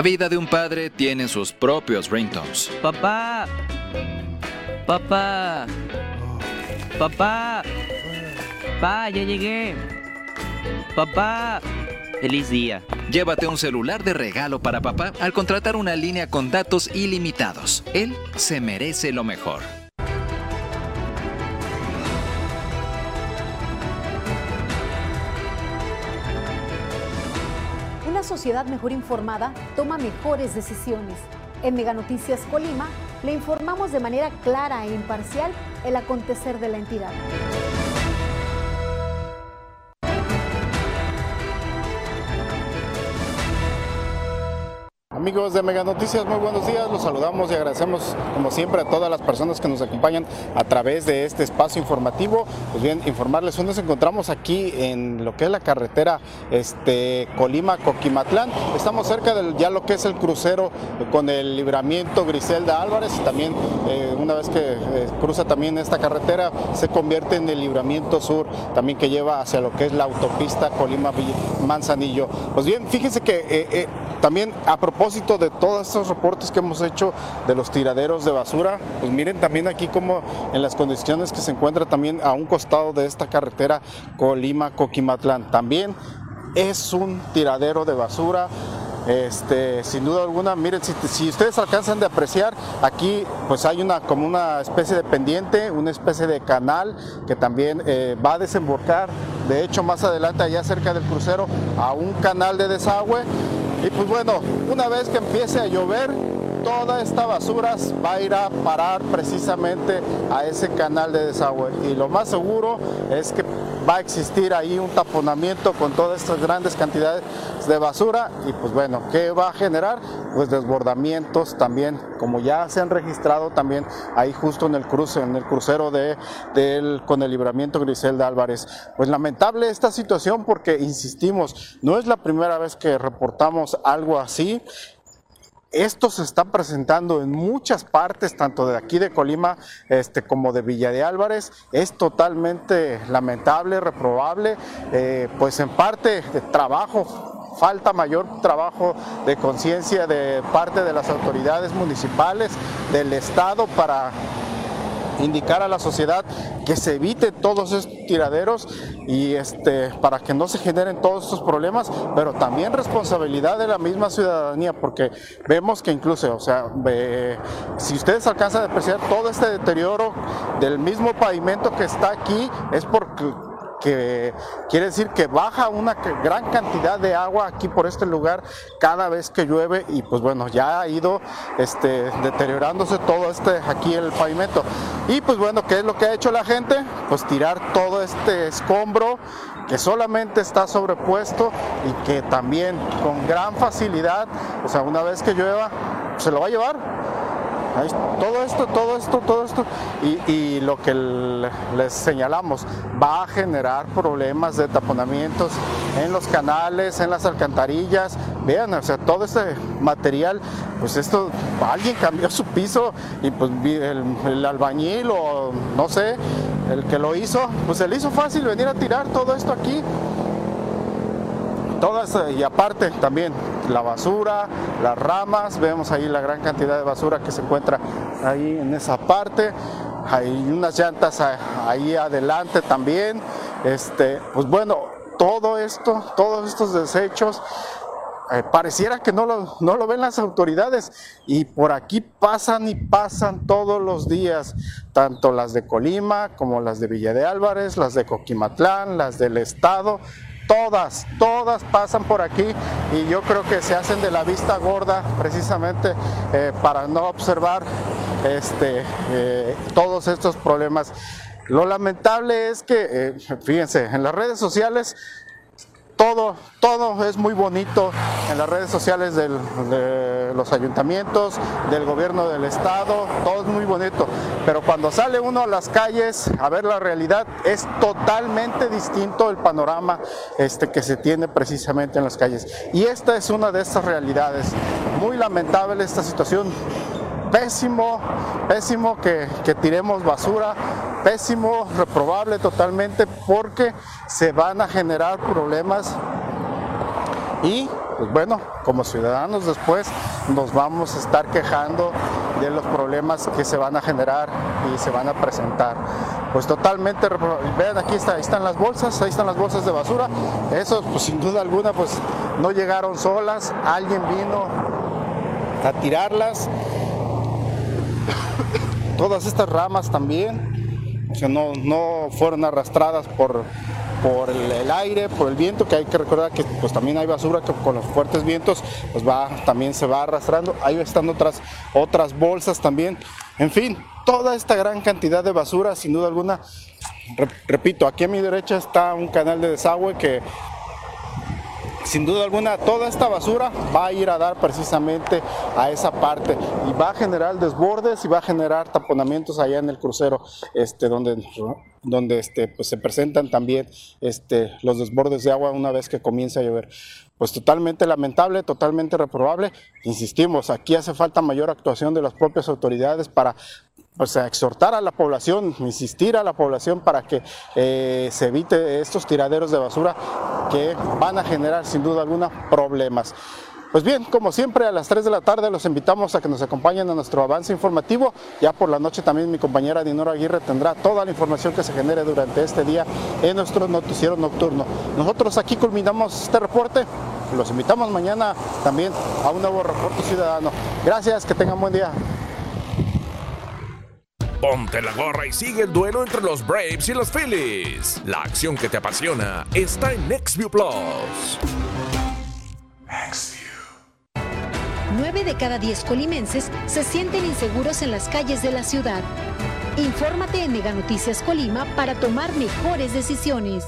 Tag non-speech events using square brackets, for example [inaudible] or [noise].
La vida de un padre tiene sus propios ringtones. Papá. Papá. Papá. Papá, ya llegué. Papá. Feliz día. Llévate un celular de regalo para papá al contratar una línea con datos ilimitados. Él se merece lo mejor. Una sociedad mejor informada toma mejores decisiones. En Mega Noticias Colima le informamos de manera clara e imparcial el acontecer de la entidad. Amigos de Mega Noticias, muy buenos días. Los saludamos y agradecemos, como siempre, a todas las personas que nos acompañan a través de este espacio informativo. Pues bien, informarles, hoy nos encontramos aquí en lo que es la carretera este, Colima-Coquimatlán. Estamos cerca de ya lo que es el crucero con el libramiento Griselda Álvarez. También, eh, una vez que eh, cruza también esta carretera, se convierte en el libramiento sur, también que lleva hacia lo que es la autopista Colima-Manzanillo. Pues bien, fíjense que eh, también a propósito de todos estos reportes que hemos hecho de los tiraderos de basura, pues miren también aquí como en las condiciones que se encuentra también a un costado de esta carretera Colima-Coquimatlán. También es un tiradero de basura. Este, sin duda alguna, miren, si, ustedes alcanzan de apreciar, aquí pues hay una como una especie de pendiente, una especie de canal que también eh, va a desembocar, de hecho más adelante allá cerca del crucero, a un canal de desagüe y pues bueno, una vez que empiece a llover, toda esta basura va a ir a parar precisamente a ese canal de desagüe. Y lo más seguro es que va a existir ahí un taponamiento con todas estas grandes cantidades de basura y pues bueno, ¿qué va a generar? Pues desbordamientos también, como ya se han registrado también ahí justo en el cruce, en el crucero de, con el libramiento Griselda Álvarez. Pues lamentable esta situación porque, insistimos, no es la primera vez que reportamos algo así estos se están presentando en muchas partes, tanto de aquí de Colima este, como de Villa de Álvarez. Es totalmente lamentable, reprobable, eh, pues en parte de trabajo, falta mayor trabajo de conciencia de parte de las autoridades municipales, del Estado para indicar a la sociedad que se evite todos estos tiraderos y este para que no se generen todos estos problemas, pero también responsabilidad de la misma ciudadanía, porque vemos que incluso, o sea, si ustedes alcanzan a apreciar todo este deterioro del mismo pavimento que está aquí, es porque que quiere decir que baja una gran cantidad de agua aquí por este lugar cada vez que llueve y pues bueno, ya ha ido este, deteriorándose todo este aquí el pavimento. Y pues bueno, ¿qué es lo que ha hecho la gente? Pues tirar todo este escombro que solamente está sobrepuesto y que también con gran facilidad, o sea, una vez que llueva, se lo va a llevar todo esto, todo esto, todo esto, y, lo que les señalamos va a generar problemas de taponamientos en los canales, en las alcantarillas. Vean, o sea, todo este material, pues esto, alguien cambió su piso y pues el, el albañil o no sé, el que lo hizo, pues se le hizo fácil venir a tirar todo esto aquí. Todas y aparte también la basura, las ramas, vemos ahí la gran cantidad de basura que se encuentra ahí en esa parte, hay unas llantas ahí adelante también, este, pues bueno, todo esto, todos estos desechos eh, pareciera que no lo, no lo ven las autoridades. Y por aquí pasan y pasan todos los días, tanto las de Colima como las de Villa de Álvarez, las de Coquimatlán, las del Estado, todas, todas pasan por aquí y yo creo que se hacen de la vista gorda precisamente eh, para no observar este, eh, todos estos problemas. Lo lamentable es que, eh, fíjense, en las redes sociales todo, todo es muy bonito en las redes sociales de los ayuntamientos, del gobierno del estado, todo es muy bonito. Pero cuando sale uno a las calles a ver la realidad, es totalmente distinto el panorama este, que se tiene precisamente en las calles. Y esta es una de estas realidades. Muy lamentable esta situación pésimo, pésimo que, tiremos basura, pésimo, reprobable totalmente porque se van a generar problemas y pues bueno, como ciudadanos después nos vamos a estar quejando de los problemas que se van a generar y se van a presentar. Pues totalmente, vean aquí están las bolsas, ahí están las bolsas de basura. Eso, pues sin duda alguna, pues no llegaron solas, alguien vino a tirarlas. [coughs] Todas estas ramas también, o no, no fueron arrastradas por, por el, aire, por el viento, que hay que recordar que pues también hay basura que con los fuertes vientos pues va, también se va arrastrando. Ahí están otras, otras bolsas también. En fin, toda esta gran cantidad de basura, sin duda alguna. repito, aquí a mi derecha está un canal de desagüe que sin duda alguna toda esta basura va a ir a dar precisamente a esa parte y va a generar desbordes y va a generar taponamientos allá en el crucero este donde donde este pues se presentan también este los desbordes de agua una vez que comienza a llover pues totalmente lamentable, totalmente reprobable. Insistimos, aquí hace falta mayor actuación de las propias autoridades para o sea, exhortar a la población, insistir a la población para que eh, se evite estos tiraderos de basura que van a generar sin duda alguna problemas. Pues bien, como siempre, a las 3 de la tarde los invitamos a que nos acompañen a nuestro avance informativo. Ya por la noche también mi compañera Dinora Aguirre tendrá toda la información que se genere durante este día en nuestro noticiero nocturno. Nosotros aquí culminamos este reporte. Los invitamos mañana también a un nuevo reporte ciudadano. Gracias, que tengan buen día. Ponte la gorra y sigue el duelo entre los Braves y los Phillies. La acción que te apasiona está en NextView Plus. 9 de cada 10 colimenses se sienten inseguros en las calles de la ciudad. Infórmate en Mega Noticias Colima para tomar mejores decisiones.